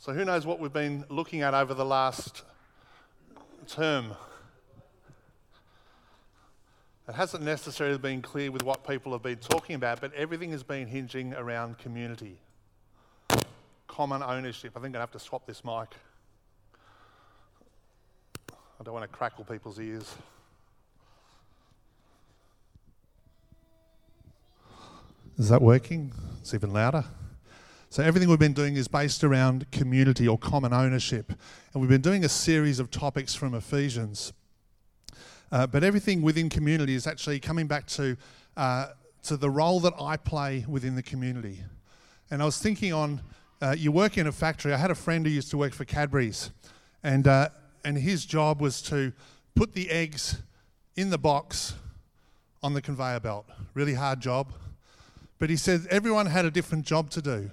So, who knows what we've been looking at over the last term? It hasn't necessarily been clear with what people have been talking about, but everything has been hinging around community, common ownership. I think I have to swap this mic. I don't want to crackle people's ears. Is that working? It's even louder. So, everything we've been doing is based around community or common ownership. And we've been doing a series of topics from Ephesians. Uh, but everything within community is actually coming back to, uh, to the role that I play within the community. And I was thinking on, uh, you work in a factory. I had a friend who used to work for Cadbury's, and, uh, and his job was to put the eggs in the box on the conveyor belt. Really hard job. But he said everyone had a different job to do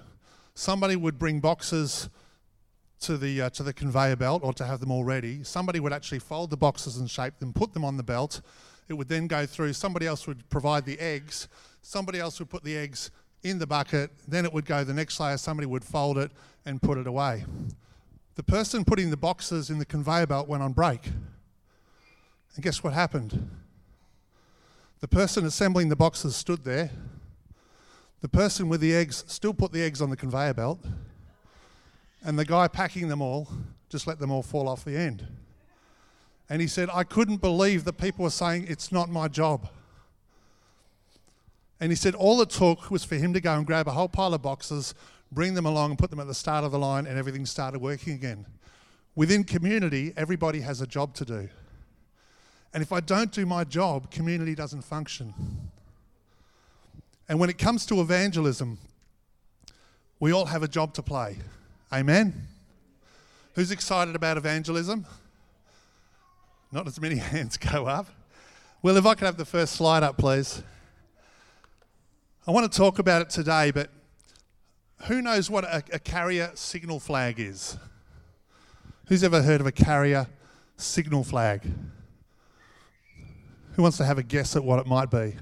somebody would bring boxes to the, uh, to the conveyor belt or to have them all ready. Somebody would actually fold the boxes and shape them, put them on the belt. It would then go through. Somebody else would provide the eggs. Somebody else would put the eggs in the bucket. Then it would go the next layer. Somebody would fold it and put it away. The person putting the boxes in the conveyor belt went on break. And guess what happened? The person assembling the boxes stood there the person with the eggs still put the eggs on the conveyor belt, and the guy packing them all just let them all fall off the end. And he said, I couldn't believe that people were saying, It's not my job. And he said, All it took was for him to go and grab a whole pile of boxes, bring them along, and put them at the start of the line, and everything started working again. Within community, everybody has a job to do. And if I don't do my job, community doesn't function. And when it comes to evangelism, we all have a job to play. Amen? Who's excited about evangelism? Not as many hands go up. Well, if I could have the first slide up, please. I want to talk about it today, but who knows what a, a carrier signal flag is? Who's ever heard of a carrier signal flag? Who wants to have a guess at what it might be?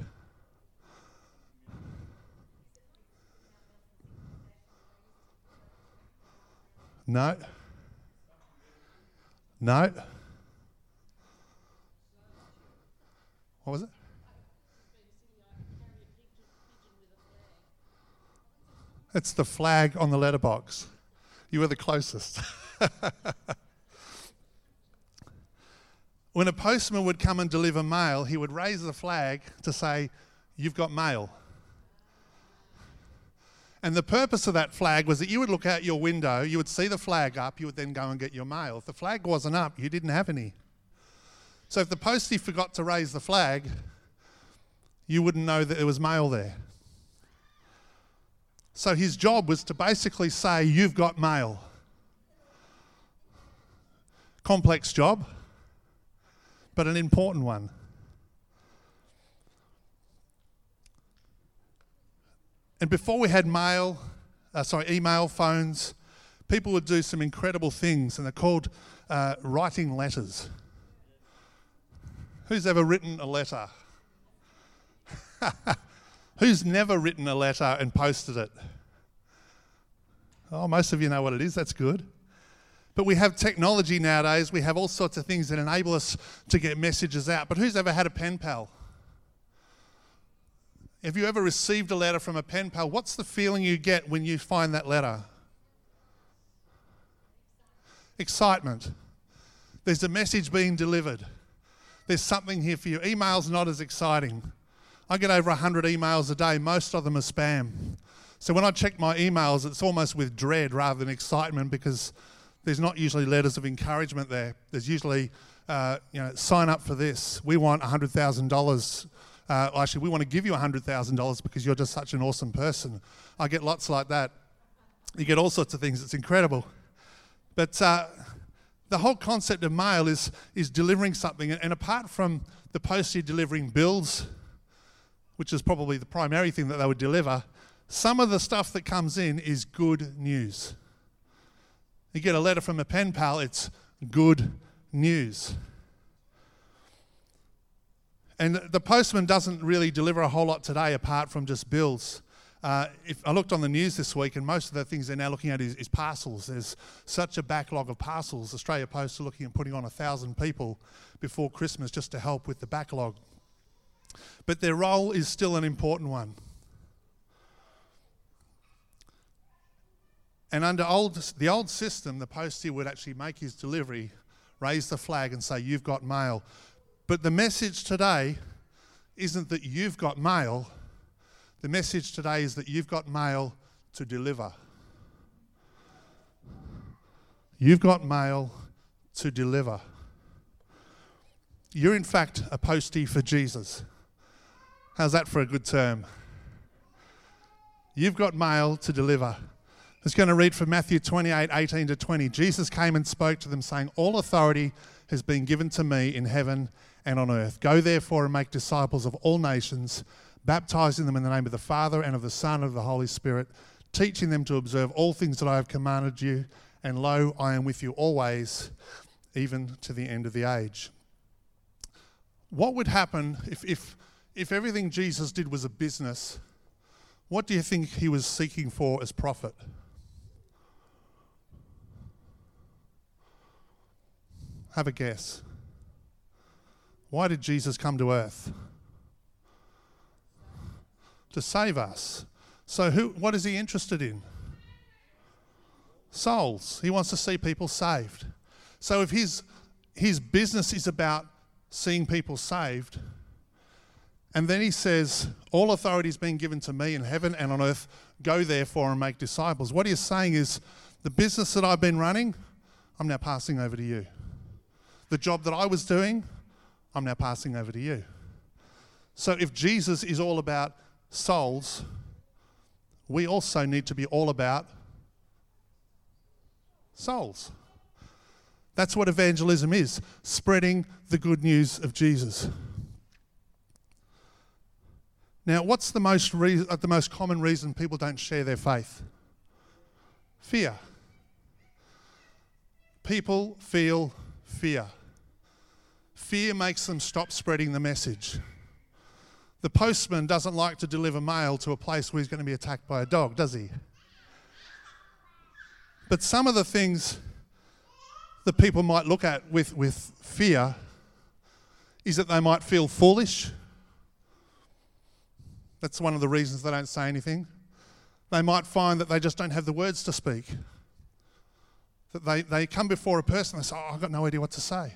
No. No. What was it? It's the flag on the letterbox. You were the closest. when a postman would come and deliver mail, he would raise the flag to say, You've got mail. And the purpose of that flag was that you would look out your window, you would see the flag up, you would then go and get your mail. If the flag wasn't up, you didn't have any. So if the postie forgot to raise the flag, you wouldn't know that there was mail there. So his job was to basically say, You've got mail. Complex job, but an important one. And before we had mail, uh, sorry, email, phones, people would do some incredible things, and they're called uh, writing letters. Who's ever written a letter? Who's never written a letter and posted it? Oh, most of you know what it is. That's good. But we have technology nowadays. We have all sorts of things that enable us to get messages out. But who's ever had a pen pal? Have you ever received a letter from a pen pal? What's the feeling you get when you find that letter? Excitement. There's a message being delivered. There's something here for you. Email's not as exciting. I get over 100 emails a day, most of them are spam. So when I check my emails, it's almost with dread rather than excitement because there's not usually letters of encouragement there. There's usually, uh, you know, sign up for this. We want $100,000 uh, actually, we want to give you $100,000 because you're just such an awesome person. I get lots like that. You get all sorts of things. It's incredible. But uh, the whole concept of mail is, is delivering something. And apart from the post you're delivering bills, which is probably the primary thing that they would deliver, some of the stuff that comes in is good news. You get a letter from a pen pal, it's good news. And the postman doesn't really deliver a whole lot today apart from just bills. Uh, if I looked on the news this week, and most of the things they're now looking at is, is parcels. There's such a backlog of parcels. Australia Post are looking at putting on a thousand people before Christmas just to help with the backlog. But their role is still an important one. And under old, the old system, the postie would actually make his delivery, raise the flag, and say, You've got mail. But the message today isn't that you've got mail, the message today is that you've got mail to deliver. You've got mail to deliver. You're, in fact, a postie for Jesus. How's that for a good term? You've got mail to deliver. I was going to read from Matthew 28 18 to 20. Jesus came and spoke to them, saying, All authority has been given to me in heaven and on earth. Go therefore and make disciples of all nations baptizing them in the name of the Father and of the Son and of the Holy Spirit, teaching them to observe all things that I have commanded you. And lo, I am with you always, even to the end of the age. What would happen if, if, if everything Jesus did was a business? What do you think he was seeking for as profit? Have a guess. Why did Jesus come to earth? to save us. So, who, what is he interested in? Souls. He wants to see people saved. So, if his, his business is about seeing people saved, and then he says, All authority has been given to me in heaven and on earth. Go therefore and make disciples. What he's saying is, The business that I've been running, I'm now passing over to you. The job that I was doing, I'm now passing over to you. So if Jesus is all about souls, we also need to be all about souls. That's what evangelism is spreading the good news of Jesus. Now, what's the most, re- uh, the most common reason people don't share their faith? Fear. People feel fear. Fear makes them stop spreading the message. The postman doesn't like to deliver mail to a place where he's going to be attacked by a dog, does he? But some of the things that people might look at with, with fear is that they might feel foolish. That's one of the reasons they don't say anything. They might find that they just don't have the words to speak. That they, they come before a person and say, Oh, I've got no idea what to say.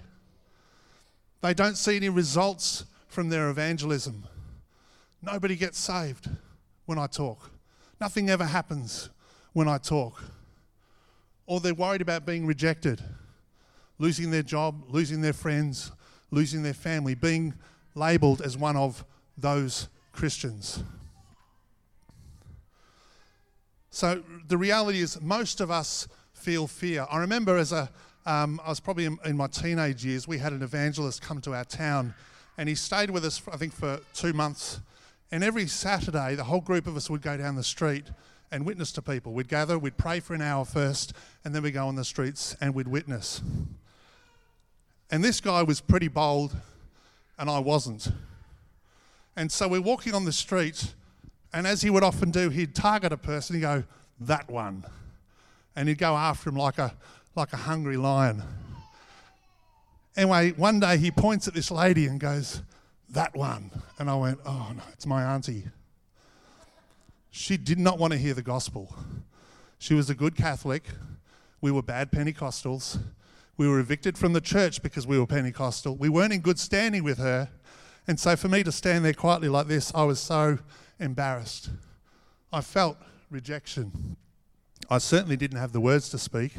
They don't see any results from their evangelism. Nobody gets saved when I talk. Nothing ever happens when I talk. Or they're worried about being rejected, losing their job, losing their friends, losing their family, being labelled as one of those Christians. So the reality is, most of us feel fear. I remember as a, um, I was probably in, in my teenage years, we had an evangelist come to our town, and he stayed with us, for, I think, for two months. And every Saturday, the whole group of us would go down the street and witness to people. We'd gather, we'd pray for an hour first, and then we'd go on the streets and we'd witness. And this guy was pretty bold, and I wasn't. And so we're walking on the street, and as he would often do, he'd target a person, he'd go, That one. And he'd go after him like a, like a hungry lion. Anyway, one day he points at this lady and goes, that one. And I went, oh no, it's my auntie. She did not want to hear the gospel. She was a good Catholic. We were bad Pentecostals. We were evicted from the church because we were Pentecostal. We weren't in good standing with her. And so for me to stand there quietly like this, I was so embarrassed. I felt rejection. I certainly didn't have the words to speak.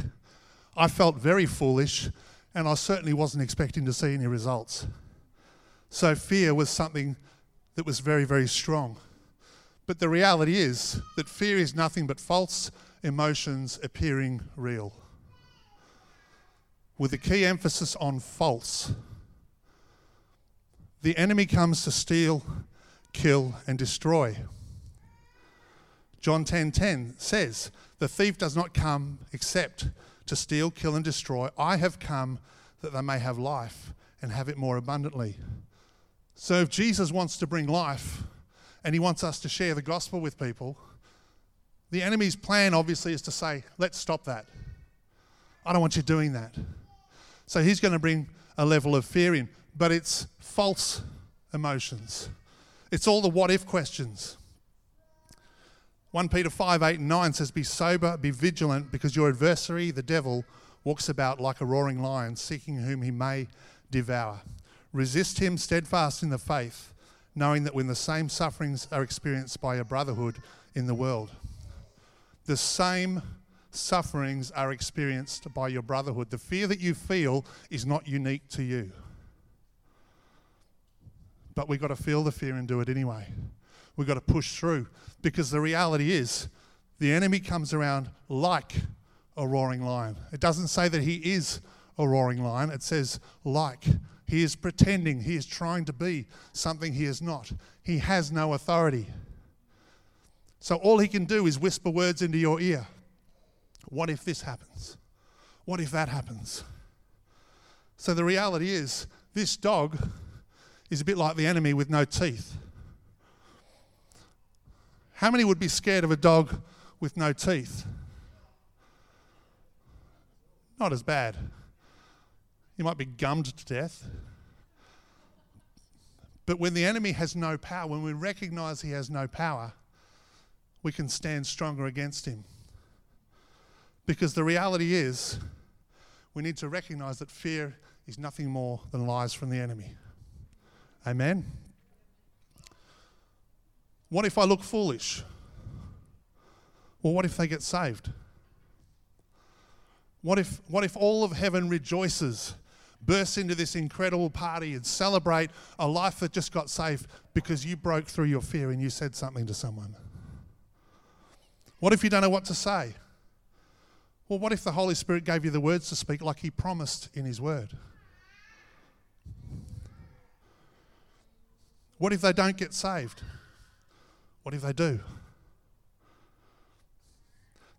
I felt very foolish, and I certainly wasn't expecting to see any results. So fear was something that was very, very strong. But the reality is that fear is nothing but false emotions appearing real. With a key emphasis on false. The enemy comes to steal, kill, and destroy. John 10:10 10, 10 says, "The thief does not come except to steal, kill, and destroy. I have come that they may have life and have it more abundantly." So if Jesus wants to bring life and he wants us to share the gospel with people, The enemy's plan, obviously, is to say, let's stop that. I don't want you doing that. So he's going to bring a level of fear in, but it's false emotions. It's all the what if questions. 1 Peter 5 8 and 9 says, Be sober, be vigilant, because your adversary, the devil, walks about like a roaring lion, seeking whom he may devour. Resist him steadfast in the faith, knowing that when the same sufferings are experienced by your brotherhood in the world, the same sufferings are experienced by your brotherhood. The fear that you feel is not unique to you. But we've got to feel the fear and do it anyway. We've got to push through because the reality is the enemy comes around like a roaring lion. It doesn't say that he is a roaring lion, it says like. He is pretending, he is trying to be something he is not. He has no authority. So all he can do is whisper words into your ear. What if this happens? What if that happens? So the reality is, this dog is a bit like the enemy with no teeth. How many would be scared of a dog with no teeth? Not as bad. You might be gummed to death. But when the enemy has no power, when we recognize he has no power, we can stand stronger against him. Because the reality is, we need to recognize that fear is nothing more than lies from the enemy. Amen? What if I look foolish? Well, what if they get saved? What if, what if all of heaven rejoices, bursts into this incredible party and celebrate a life that just got saved because you broke through your fear and you said something to someone? What if you don't know what to say? Well, what if the Holy Spirit gave you the words to speak like He promised in His Word? What if they don't get saved? What if they do?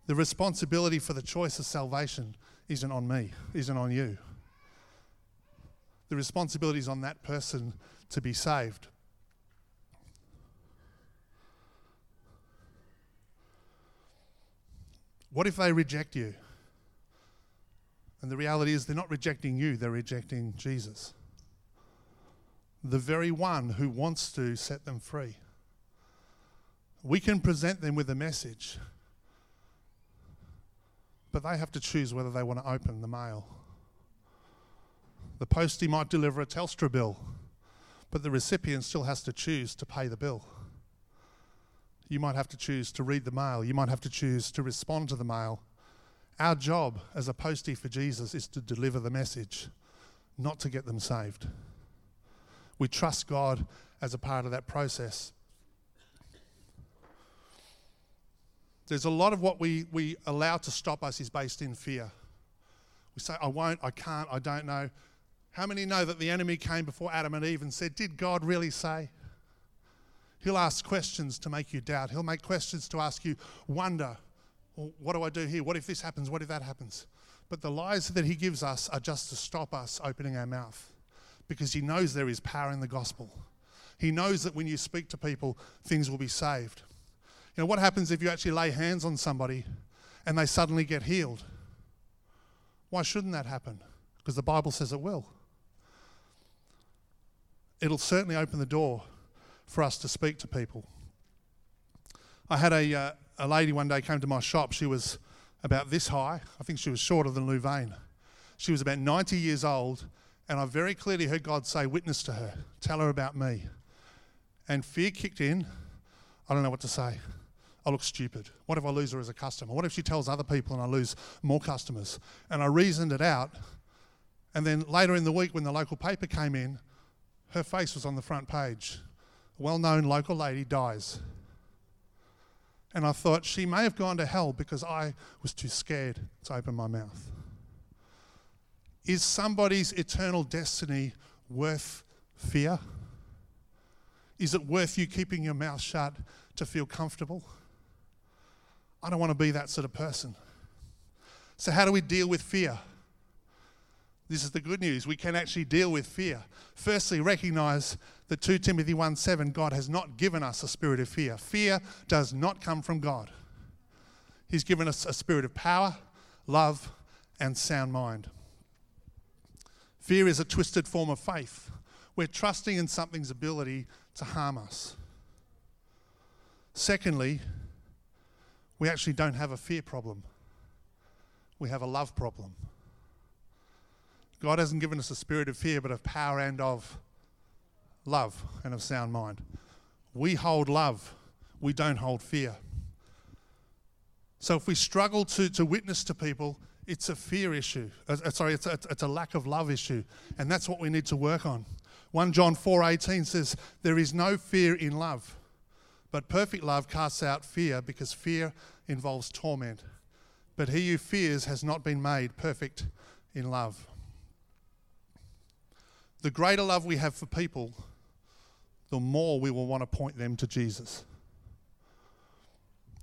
The responsibility for the choice of salvation isn't on me, isn't on you. The responsibility is on that person to be saved. What if they reject you? And the reality is, they're not rejecting you, they're rejecting Jesus, the very one who wants to set them free. We can present them with a message, but they have to choose whether they want to open the mail. The postie might deliver a Telstra bill, but the recipient still has to choose to pay the bill. You might have to choose to read the mail, you might have to choose to respond to the mail. Our job as a postie for Jesus is to deliver the message, not to get them saved. We trust God as a part of that process. There's a lot of what we, we allow to stop us is based in fear. We say, I won't, I can't, I don't know. How many know that the enemy came before Adam and Eve and said, Did God really say? He'll ask questions to make you doubt. He'll make questions to ask you wonder. Well, what do I do here? What if this happens? What if that happens? But the lies that he gives us are just to stop us opening our mouth because he knows there is power in the gospel. He knows that when you speak to people, things will be saved. You know, what happens if you actually lay hands on somebody and they suddenly get healed? Why shouldn't that happen? Because the Bible says it will. It'll certainly open the door for us to speak to people. I had a, uh, a lady one day came to my shop. She was about this high. I think she was shorter than Louvain. She was about 90 years old, and I very clearly heard God say, Witness to her, tell her about me. And fear kicked in. I don't know what to say. I look stupid. What if I lose her as a customer? What if she tells other people and I lose more customers? And I reasoned it out. And then later in the week, when the local paper came in, her face was on the front page. A well known local lady dies. And I thought she may have gone to hell because I was too scared to open my mouth. Is somebody's eternal destiny worth fear? Is it worth you keeping your mouth shut to feel comfortable? I don't want to be that sort of person. So, how do we deal with fear? This is the good news. We can actually deal with fear. Firstly, recognize that 2 Timothy 1 7, God has not given us a spirit of fear. Fear does not come from God. He's given us a spirit of power, love, and sound mind. Fear is a twisted form of faith. We're trusting in something's ability to harm us. Secondly, we actually don't have a fear problem, we have a love problem. God hasn't given us a spirit of fear, but of power and of love and of sound mind. We hold love, we don't hold fear. So if we struggle to, to witness to people, it's a fear issue. Uh, uh sorry, it's a, it's a lack of love issue. And that's what we need to work on. 1 John 4:18 says, "There is no fear in love, but perfect love casts out fear because fear involves torment. But he who fears has not been made perfect in love." The greater love we have for people, the more we will want to point them to Jesus.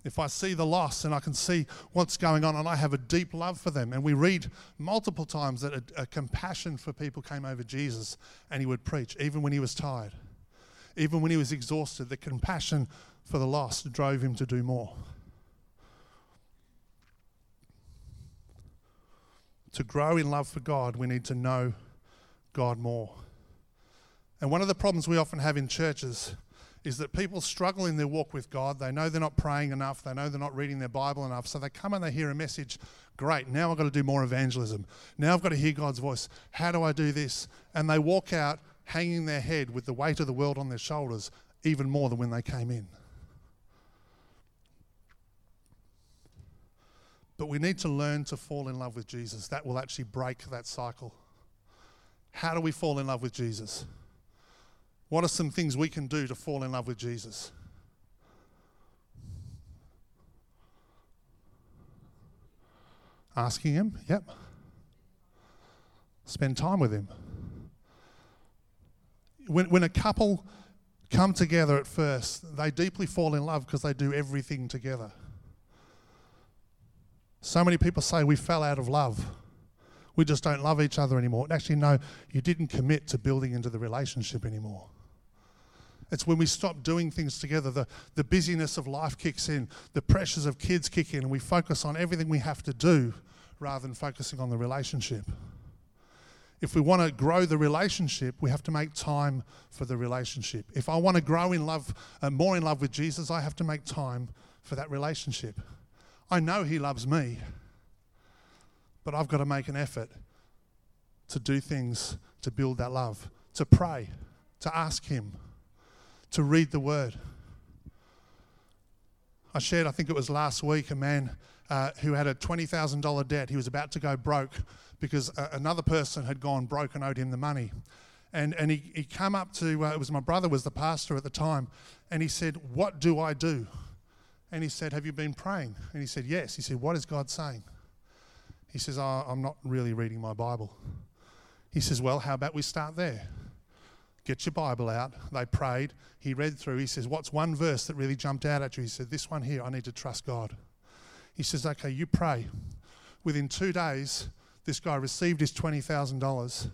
If I see the loss and I can see what's going on and I have a deep love for them, and we read multiple times that a, a, compassion for people came over Jesus and he would preach, even when he was tired, even when he was exhausted, the compassion for the lost drove him to do more. To grow in love for God, we need to know God more. And one of the problems we often have in churches is that people struggle in their walk with God. They know they're not praying enough. They know they're not reading their Bible enough. So they come and they hear a message. Great, now I've got to do more evangelism. Now I've got to hear God's voice. How do I do this? And they walk out hanging their head with the weight of the world on their shoulders, even more than when they came in. But we need to learn to fall in love with Jesus. That will actually break that cycle. How do we fall in love with Jesus? What are some things we can do to fall in love with Jesus? Asking Him, yep. Spend time with Him. When, when a couple come together at first, they deeply fall in love because they do everything together. So many people say we fell out of love. We just don't love each other anymore. Actually, no, you didn't commit to building into the relationship anymore. It's when we stop doing things together, the, the busyness of life kicks in, the pressures of kids kick in, and we focus on everything we have to do rather than focusing on the relationship. If we want to grow the relationship, we have to make time for the relationship. If I want to grow in love, uh, more in love with Jesus, I have to make time for that relationship. I know He loves me, but I've got to make an effort to do things to build that love, to pray, to ask Him to read the word. I shared, I think it was last week, a man uh, who had a $20,000 debt. He was about to go broke because uh, another person had gone broke and owed him the money. And, and he, he came up to, uh, it was my brother was the pastor at the time, and he said, what do I do? And he said, have you been praying? And he said, yes. He said, what is God saying? He says, oh, I'm not really reading my Bible. He says, well, how about we start there? Get your Bible out. They prayed. He read through. He says, What's one verse that really jumped out at you? He said, This one here, I need to trust God. He says, Okay, you pray. Within two days, this guy received his $20,000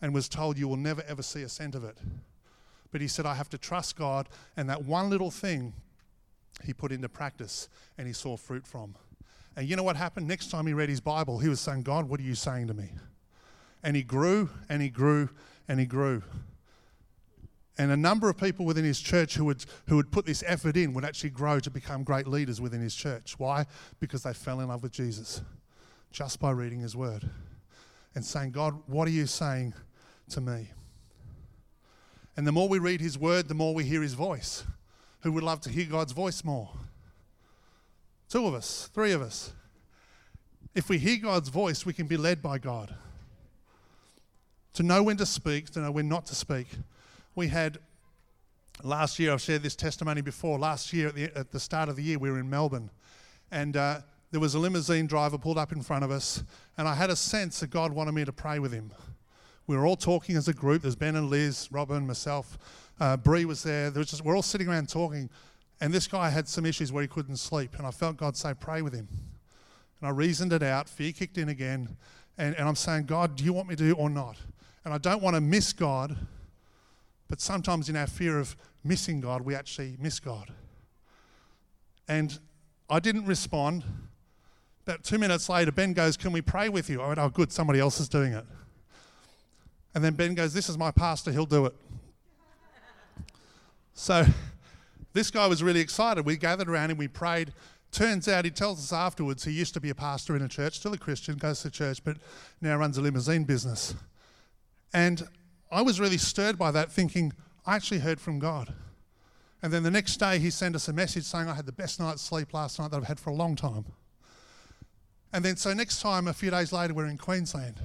and was told, You will never ever see a cent of it. But he said, I have to trust God. And that one little thing he put into practice and he saw fruit from. And you know what happened? Next time he read his Bible, he was saying, God, what are you saying to me? And he grew and he grew and he grew. And a number of people within his church who would, who would put this effort in would actually grow to become great leaders within his church. Why? Because they fell in love with Jesus just by reading his word and saying, God, what are you saying to me? And the more we read his word, the more we hear his voice. Who would love to hear God's voice more? Two of us, three of us. If we hear God's voice, we can be led by God. To know when to speak, to know when not to speak we had last year, I've shared this testimony before. Last year, at the, at the start of the year, we were in Melbourne, and uh, there was a limousine driver pulled up in front of us, and I had a sense that God wanted me to pray with him. We were all talking as a group. There's Ben and Liz, Robin, myself. Uh, Bree was there. there was just, we're all sitting around talking, and this guy had some issues where he couldn't sleep, and I felt God say, "Pray with him." And I reasoned it out. Fear kicked in again, and, and I'm saying, "God, do you want me to or not?" And I don't want to miss God but sometimes in our fear of missing God, we actually miss God. And I didn't respond. About two minutes later, Ben goes, Can we pray with you? I went, Oh, good, somebody else is doing it. And then Ben goes, This is my pastor, he'll do it. So this guy was really excited. We gathered around him, we prayed. Turns out, he tells us afterwards, he used to be a pastor in a church, still a Christian, goes to church, but now runs a limousine business. And I was really stirred by that, thinking, I actually heard from God. And then the next day, he sent us a message saying, I had the best night's sleep last night that I've had for a long time. And then, so next time, a few days later, we're in Queensland.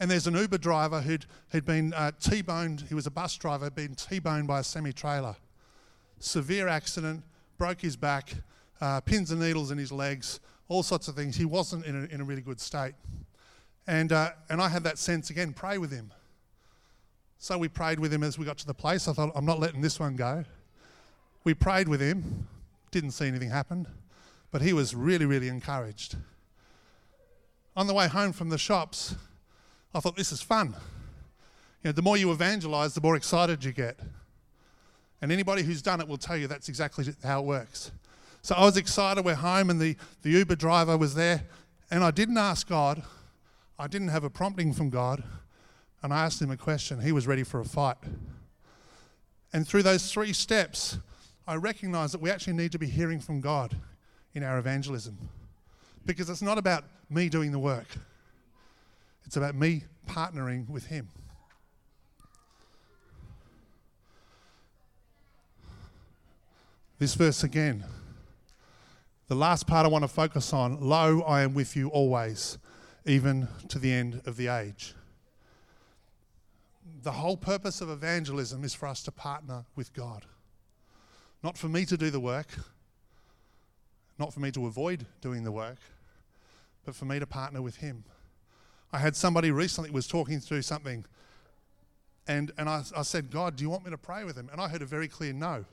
And there's an Uber driver who'd, who'd been uh, T boned, he was a bus driver, been T boned by a semi trailer. Severe accident, broke his back, uh, pins and needles in his legs, all sorts of things. He wasn't in a, in a really good state. And, uh, and I had that sense again pray with him. So we prayed with him as we got to the place. I thought, I'm not letting this one go. We prayed with him, didn't see anything happen, but he was really, really encouraged. On the way home from the shops, I thought, this is fun. You know, the more you evangelize, the more excited you get. And anybody who's done it will tell you that's exactly how it works. So I was excited. We're home, and the, the Uber driver was there. And I didn't ask God, I didn't have a prompting from God. And I asked him a question. He was ready for a fight. And through those three steps, I recognized that we actually need to be hearing from God in our evangelism. Because it's not about me doing the work, it's about me partnering with Him. This verse again. The last part I want to focus on Lo, I am with you always, even to the end of the age. The whole purpose of evangelism is for us to partner with God. Not for me to do the work, not for me to avoid doing the work, but for me to partner with Him. I had somebody recently was talking through something, and, and I, I said, God, do you want me to pray with him? And I heard a very clear no.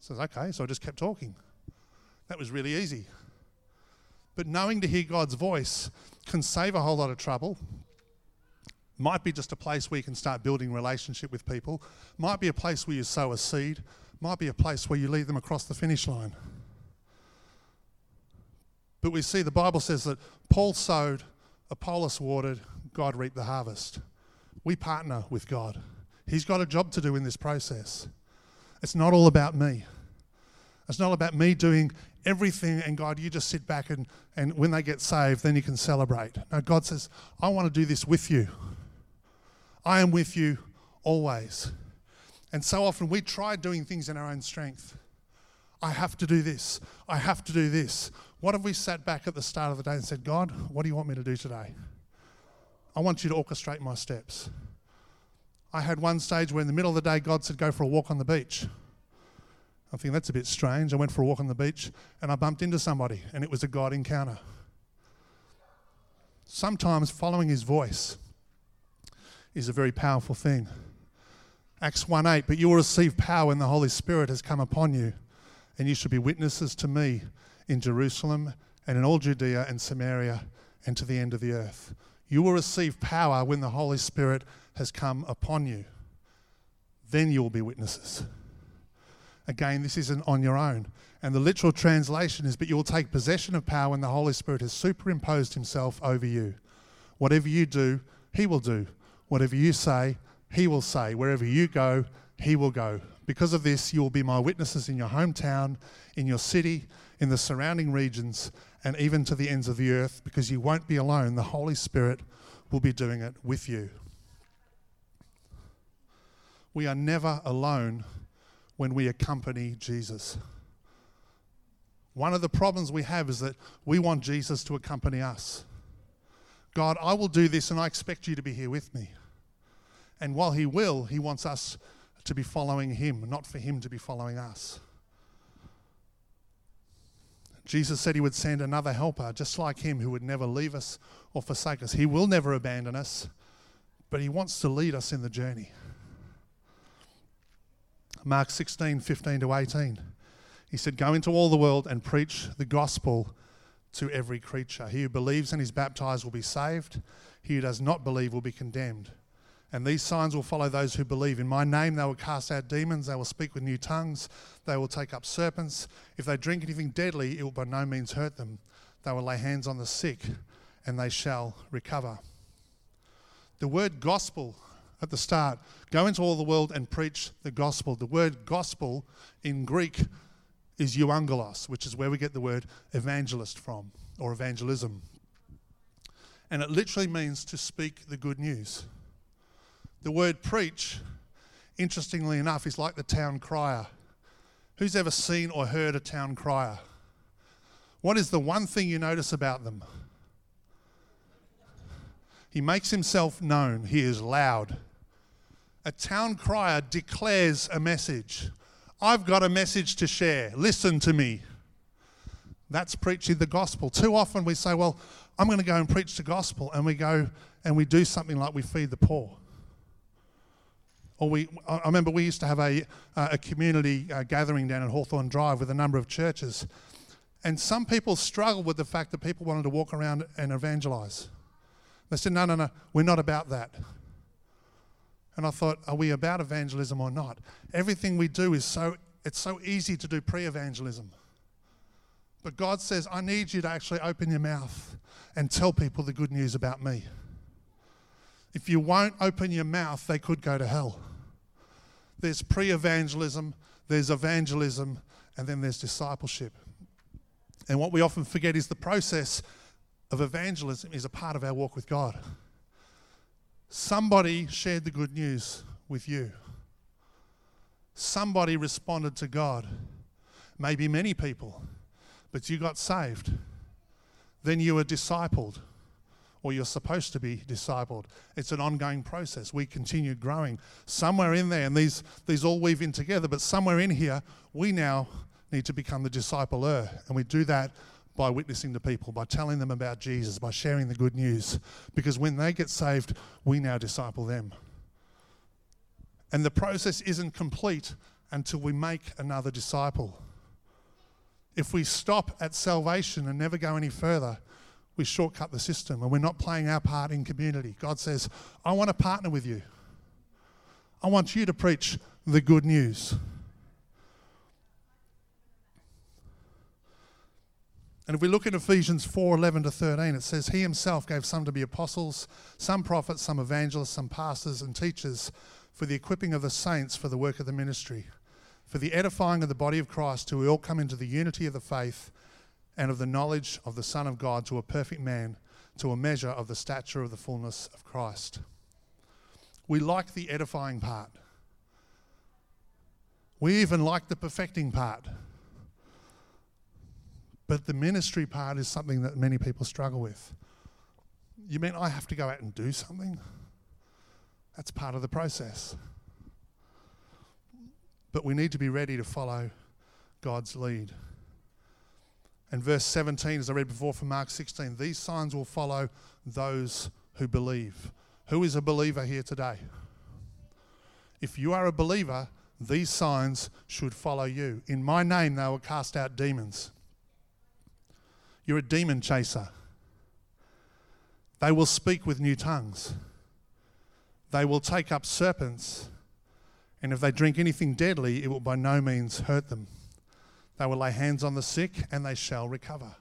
says, okay, so I just kept talking. That was really easy. But knowing to hear God's voice can save a whole lot of trouble. Might be just a place where you can start building relationship with people. Might be a place where you sow a seed. Might be a place where you lead them across the finish line. But we see the Bible says that Paul sowed, Apollos watered, God reaped the harvest. We partner with God. He's got a job to do in this process. It's not all about me. It's not about me doing everything and God, you just sit back and, and when they get saved, then you can celebrate. No, God says, I want to do this with you. I am with you always. And so often we try doing things in our own strength. I have to do this. I have to do this. What if we sat back at the start of the day and said, God, what do you want me to do today? I want you to orchestrate my steps. I had one stage where in the middle of the day, God said, Go for a walk on the beach. I think that's a bit strange. I went for a walk on the beach and I bumped into somebody, and it was a God encounter. Sometimes following his voice is a very powerful thing. Acts 1 8, but you will receive power when the Holy Spirit has come upon you, and you shall be witnesses to me in Jerusalem and in all Judea and Samaria and to the end of the earth. You will receive power when the Holy Spirit has come upon you. Then you will be witnesses. Again, this isn't on your own. And the literal translation is, but you will take possession of power when the Holy Spirit has superimposed himself over you. Whatever you do, he will do. Whatever you say, he will say. Wherever you go, he will go. Because of this, you will be my witnesses in your hometown, in your city, in the surrounding regions, and even to the ends of the earth, because you won't be alone. The Holy Spirit will be doing it with you. We are never alone when we accompany Jesus. One of the problems we have is that we want Jesus to accompany us. God, I will do this and I expect you to be here with me. And while He will, He wants us to be following Him, not for Him to be following us. Jesus said He would send another helper just like Him who would never leave us or forsake us. He will never abandon us, but He wants to lead us in the journey. Mark 16, 15 to 18. He said, Go into all the world and preach the gospel to every creature. He who believes and is baptized will be saved, he who does not believe will be condemned. And these signs will follow those who believe. In my name, they will cast out demons, they will speak with new tongues, they will take up serpents. If they drink anything deadly, it will by no means hurt them. They will lay hands on the sick and they shall recover. The word gospel at the start go into all the world and preach the gospel. The word gospel in Greek is euangelos, which is where we get the word evangelist from, or evangelism. And it literally means to speak the good news. The word preach, interestingly enough, is like the town crier. Who's ever seen or heard a town crier? What is the one thing you notice about them? He makes himself known, he is loud. A town crier declares a message. I've got a message to share. Listen to me. That's preaching the gospel. Too often we say, Well, I'm going to go and preach the gospel, and we go and we do something like we feed the poor. Or we, I remember we used to have a, a community uh, gathering down at Hawthorne Drive with a number of churches. And some people struggled with the fact that people wanted to walk around and evangelize. They said, No, no, no, we're not about that. And I thought, Are we about evangelism or not? Everything we do is so, it's so easy to do pre evangelism. But God says, I need you to actually open your mouth and tell people the good news about me. If you won't open your mouth, they could go to hell. There's pre evangelism, there's evangelism, and then there's discipleship. And what we often forget is the process of evangelism is a part of our walk with God. Somebody shared the good news with you. Somebody responded to God. Maybe many people, but you got saved. Then you were discipled, or you're supposed to be discipled. It's an ongoing process. We continue growing. Somewhere in there, and these, these all weave in together, but somewhere in here, we now need to become the discipler. And we do that by witnessing to people, by telling them about Jesus, by sharing the good news. Because when they get saved, we now disciple them. And the process isn't complete until we make another disciple. If we stop at salvation and never go any further, we shortcut the system and we're not playing our part in community. God says, I want to partner with you. I want you to preach the good news. And if we look at Ephesians 4 11 to 13, it says, He himself gave some to be apostles, some prophets, some evangelists, some pastors and teachers for the equipping of the saints for the work of the ministry, for the edifying of the body of Christ, till we all come into the unity of the faith and of the knowledge of the Son of God to a perfect man, to a measure of the stature of the fullness of Christ. We like the edifying part. We even like the perfecting part. But the ministry part is something that many people struggle with. You mean I have to go out and do something? That's part of the process. But we need to be ready to follow God's lead. And verse 17, as I read before from Mark 16, these signs will follow those who believe. Who is a believer here today? If you are a believer, these signs should follow you. In my name, they will cast out demons. You're a demon chaser. They will speak with new tongues. They will take up serpents. And if they drink anything deadly, it will by no means hurt them. They will lay hands on the sick and they shall recover.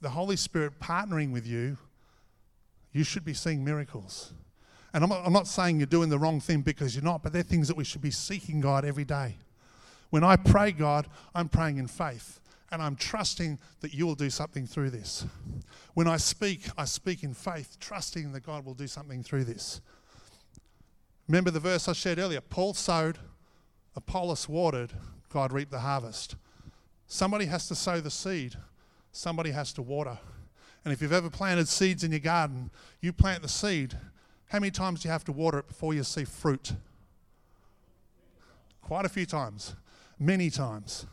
The Holy Spirit partnering with you, you should be seeing miracles. And I'm not, I'm not saying you're doing the wrong thing because you're not, but they're things that we should be seeking God every day. When I pray, God, I'm praying in faith and I'm trusting that you will do something through this. When I speak, I speak in faith, trusting that God will do something through this. Remember the verse I shared earlier Paul sowed, Apollos watered, God reaped the harvest. Somebody has to sow the seed, somebody has to water. And if you've ever planted seeds in your garden, you plant the seed. How many times do you have to water it before you see fruit? Quite a few times, many times.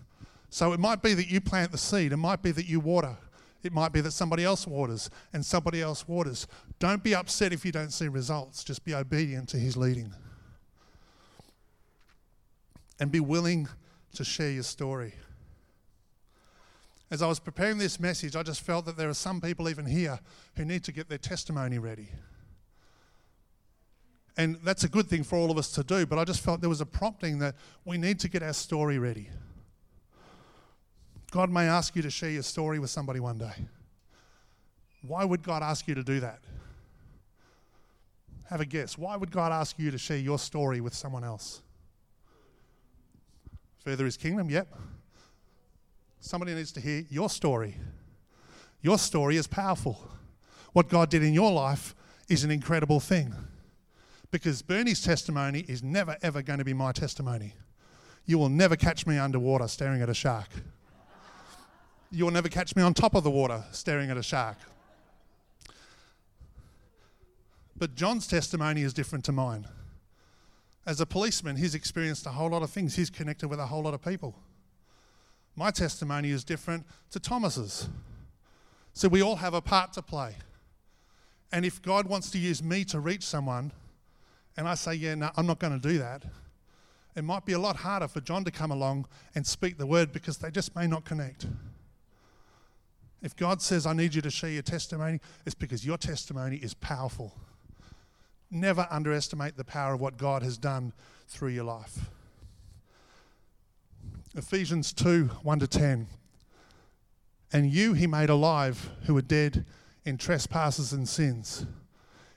So it might be that you plant the seed, it might be that you water, it might be that somebody else waters and somebody else waters. Don't be upset if you don't see results, just be obedient to His leading. And be willing to share your story. As I was preparing this message, I just felt that there are some people even here who need to get their testimony ready. And that's a good thing for all of us to do, but I just felt there was a prompting that we need to get our story ready God may ask you to share your story with somebody one day. Why would God ask you to do that? Have a guess. Why would God ask you to share your story with someone else? Further his kingdom? Yep. Somebody needs to hear your story. Your story is powerful. What God did in your life is an incredible thing. Because Bernie's testimony is never, ever going to be my testimony. You will never catch me underwater staring at a shark. You will never catch me on top of the water staring at a shark. But John's testimony is different to mine. As a policeman, he's experienced a whole lot of things, he's connected with a whole lot of people. My testimony is different to Thomas's. So we all have a part to play. And if God wants to use me to reach someone, and I say, yeah, no, I'm not going to do that, it might be a lot harder for John to come along and speak the word because they just may not connect. If God says, I need you to share your testimony, it's because your testimony is powerful. Never underestimate the power of what God has done through your life. Ephesians 2 1 to 10. And you he made alive who were dead in trespasses and sins,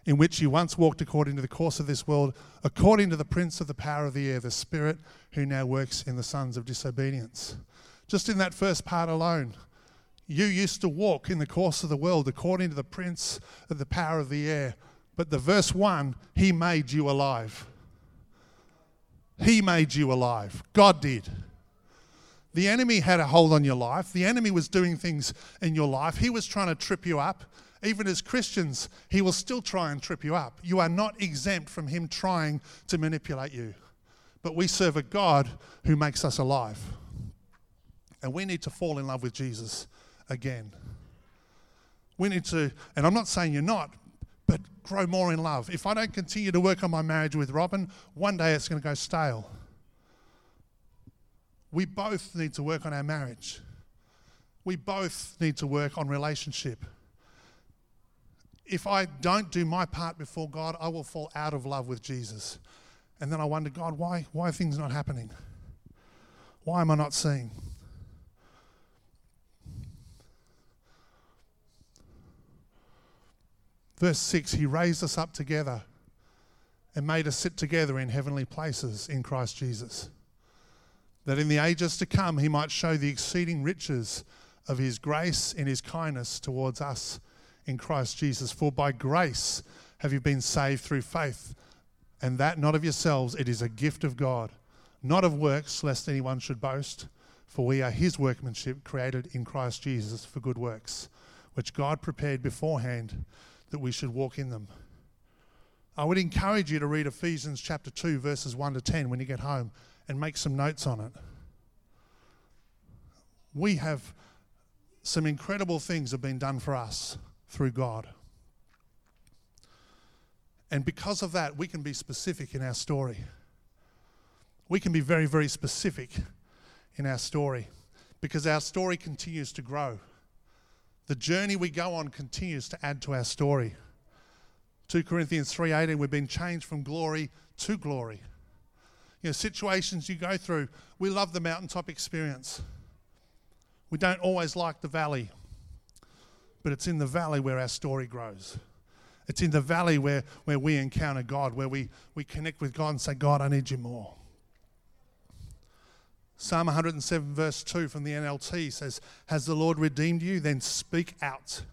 in which you once walked according to the course of this world, according to the prince of the power of the air, the spirit who now works in the sons of disobedience. Just in that first part alone, you used to walk in the course of the world according to the prince of the power of the air, but the verse 1, He made you alive. He made you alive. God did. The enemy had a hold on your life. The enemy was doing things in your life. He was trying to trip you up. Even as Christians, he will still try and trip you up. You are not exempt from him trying to manipulate you. But we serve a God who makes us alive. And we need to fall in love with Jesus again. We need to, and I'm not saying you're not, but grow more in love. If I don't continue to work on my marriage with Robin, one day it's going to go stale. We both need to work on our marriage. We both need to work on relationship. If I don't do my part before God, I will fall out of love with Jesus. And then I wonder, God, why, why are things not happening? Why am I not seeing? Verse 6 He raised us up together and made us sit together in heavenly places in Christ Jesus, that in the ages to come He might show the exceeding riches of His grace and His kindness towards us in Christ Jesus. For by grace have you been saved through faith, and that not of yourselves, it is a gift of God, not of works, lest anyone should boast. For we are His workmanship, created in Christ Jesus for good works, which God prepared beforehand that we should walk in them. I would encourage you to read Ephesians chapter 2, verses 1 to 10 when you get home and make some notes on it. We have some incredible things have been done for us through God. And because of that, we can be specific in our story. We can be very, very specific in our story because our story continues to grow. The journey we go on continues to add to our story. 2 Corinthians 3:18 we've been changed from glory to glory. You know, situations you go through, we love the mountaintop experience. We don't always like the valley. But it's in the valley where our story grows. It's in the valley where, where we encounter God, where we, we connect with God and say, God, I need you more. Psalm 107, verse 2 from the NLT says, Has the Lord redeemed you? Then speak out.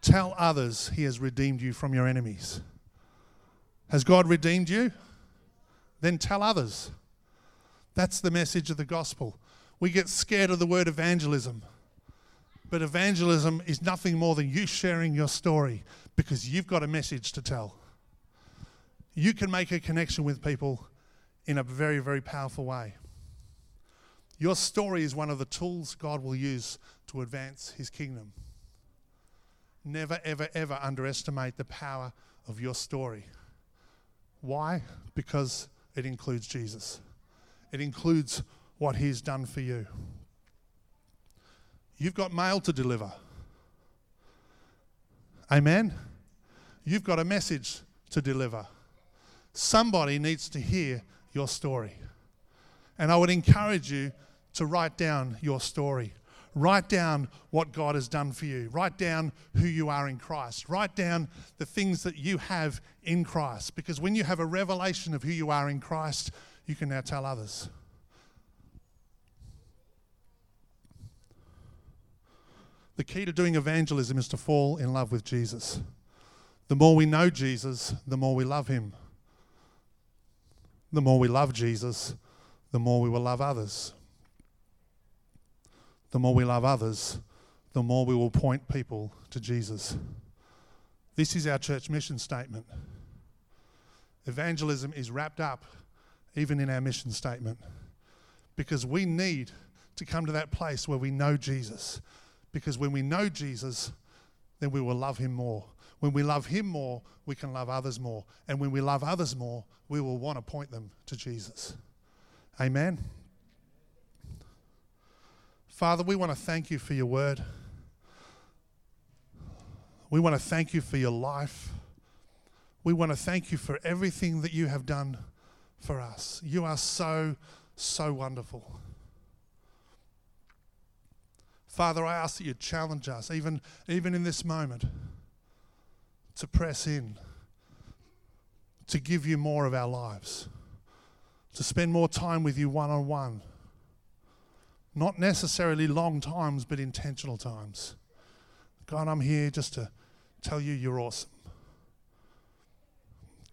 Tell others he has redeemed you from your enemies. Has God redeemed you? Then tell others. That's the message of the gospel. We get scared of the word evangelism. But evangelism is nothing more than you sharing your story because you've got a message to tell. You can make a connection with people in a very, very powerful way. Your story is one of the tools God will use to advance his kingdom. Never, ever, ever underestimate the power of your story. Why? Because it includes Jesus, it includes what he's done for you. You've got mail to deliver. Amen? You've got a message to deliver. Somebody needs to hear your story. And I would encourage you to write down your story. Write down what God has done for you. Write down who you are in Christ. Write down the things that you have in Christ. Because when you have a revelation of who you are in Christ, you can now tell others. The key to doing evangelism is to fall in love with Jesus. The more we know Jesus, the more we love him. The more we love Jesus, the more we will love others. The more we love others, the more we will point people to Jesus. This is our church mission statement. Evangelism is wrapped up even in our mission statement because we need to come to that place where we know Jesus. Because when we know Jesus, then we will love him more. When we love him more, we can love others more. And when we love others more, we will want to point them to Jesus. Amen. Father, we want to thank you for your word. We want to thank you for your life. We want to thank you for everything that you have done for us. You are so, so wonderful. Father, I ask that you challenge us, even, even in this moment, to press in, to give you more of our lives, to spend more time with you one on one. Not necessarily long times, but intentional times. God, I'm here just to tell you you're awesome.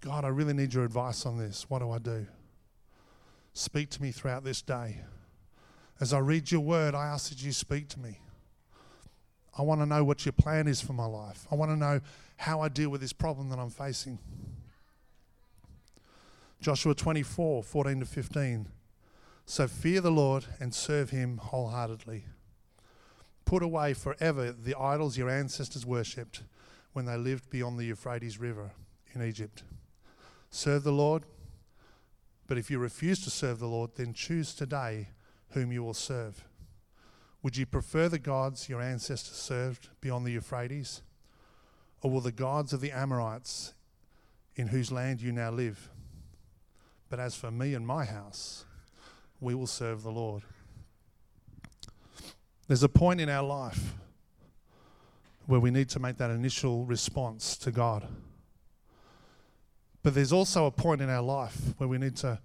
God, I really need your advice on this. What do I do? Speak to me throughout this day. As I read your word, I ask that you speak to me. I want to know what your plan is for my life. I want to know how I deal with this problem that I'm facing. Joshua 24, 14 to 15. So fear the Lord and serve him wholeheartedly. Put away forever the idols your ancestors worshipped when they lived beyond the Euphrates River in Egypt. Serve the Lord, but if you refuse to serve the Lord, then choose today whom you will serve. Would you prefer the gods your ancestors served beyond the Euphrates? Or will the gods of the Amorites in whose land you now live? But as for me and my house, we will serve the Lord. There's a point in our life where we need to make that initial response to God. But there's also a point in our life where we need to,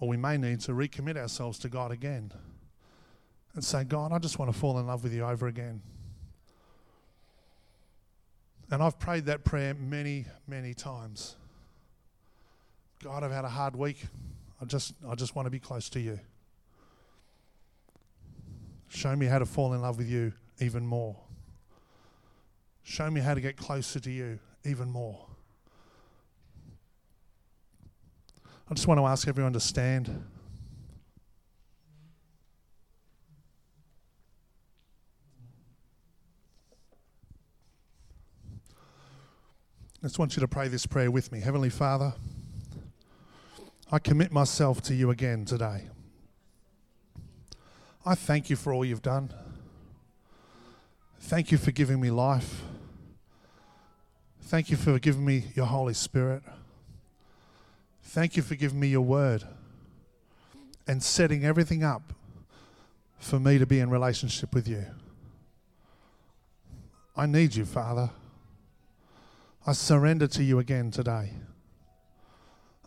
or we may need to recommit ourselves to God again and say, God, I just want to fall in love with you over again. And I've prayed that prayer many, many times. God, I've had a hard week. I just, I just want to be close to you. Show me how to fall in love with you even more. Show me how to get closer to you even more. I just want to ask everyone to stand. I just want you to pray this prayer with me. Heavenly Father, I commit myself to you again today. I thank you for all you've done. Thank you for giving me life. Thank you for giving me your Holy Spirit. Thank you for giving me your word and setting everything up for me to be in relationship with you. I need you, Father. I surrender to you again today.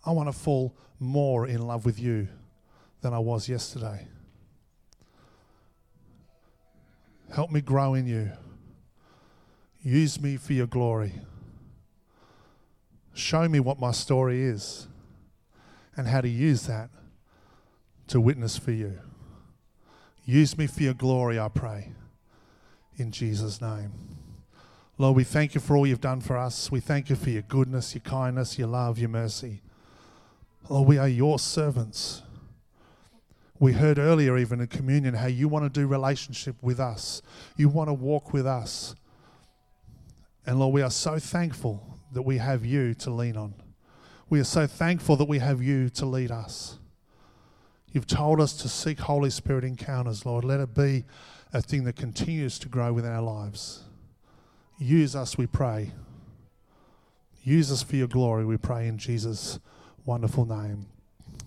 I want to fall more in love with you than I was yesterday. Help me grow in you. Use me for your glory. Show me what my story is and how to use that to witness for you. Use me for your glory, I pray. In Jesus' name. Lord, we thank you for all you've done for us. We thank you for your goodness, your kindness, your love, your mercy. Lord, we are your servants. We heard earlier, even in communion, how you want to do relationship with us. You want to walk with us. And Lord, we are so thankful that we have you to lean on. We are so thankful that we have you to lead us. You've told us to seek Holy Spirit encounters, Lord. Let it be a thing that continues to grow within our lives. Use us, we pray. Use us for your glory, we pray in Jesus' wonderful name.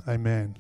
Amen.